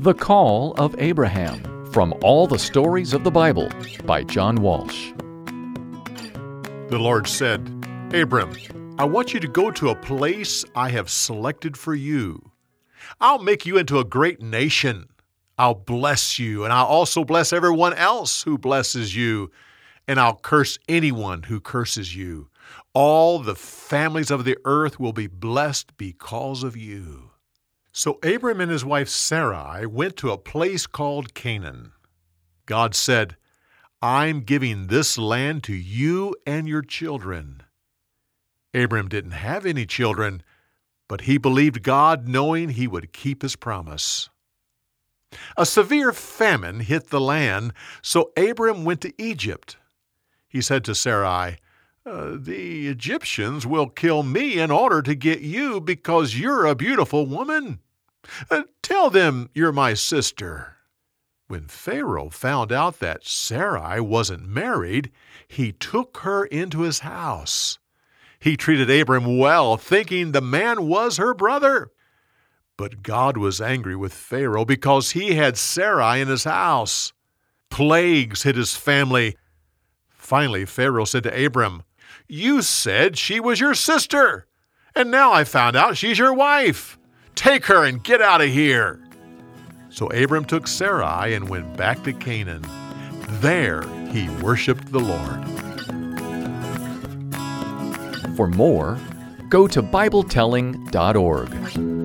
The Call of Abraham from All the Stories of the Bible by John Walsh. The Lord said, Abram, I want you to go to a place I have selected for you. I'll make you into a great nation. I'll bless you, and I'll also bless everyone else who blesses you, and I'll curse anyone who curses you. All the families of the earth will be blessed because of you. So Abram and his wife Sarai went to a place called Canaan. God said, I'm giving this land to you and your children. Abram didn't have any children, but he believed God knowing he would keep his promise. A severe famine hit the land, so Abram went to Egypt. He said to Sarai, uh, The Egyptians will kill me in order to get you because you're a beautiful woman. Uh, tell them you're my sister. When Pharaoh found out that Sarai wasn't married, he took her into his house. He treated Abram well, thinking the man was her brother. But God was angry with Pharaoh because he had Sarai in his house. Plagues hit his family. Finally, Pharaoh said to Abram, You said she was your sister, and now I found out she's your wife. Take her and get out of here. So Abram took Sarai and went back to Canaan. There he worshiped the Lord. For more, go to BibleTelling.org.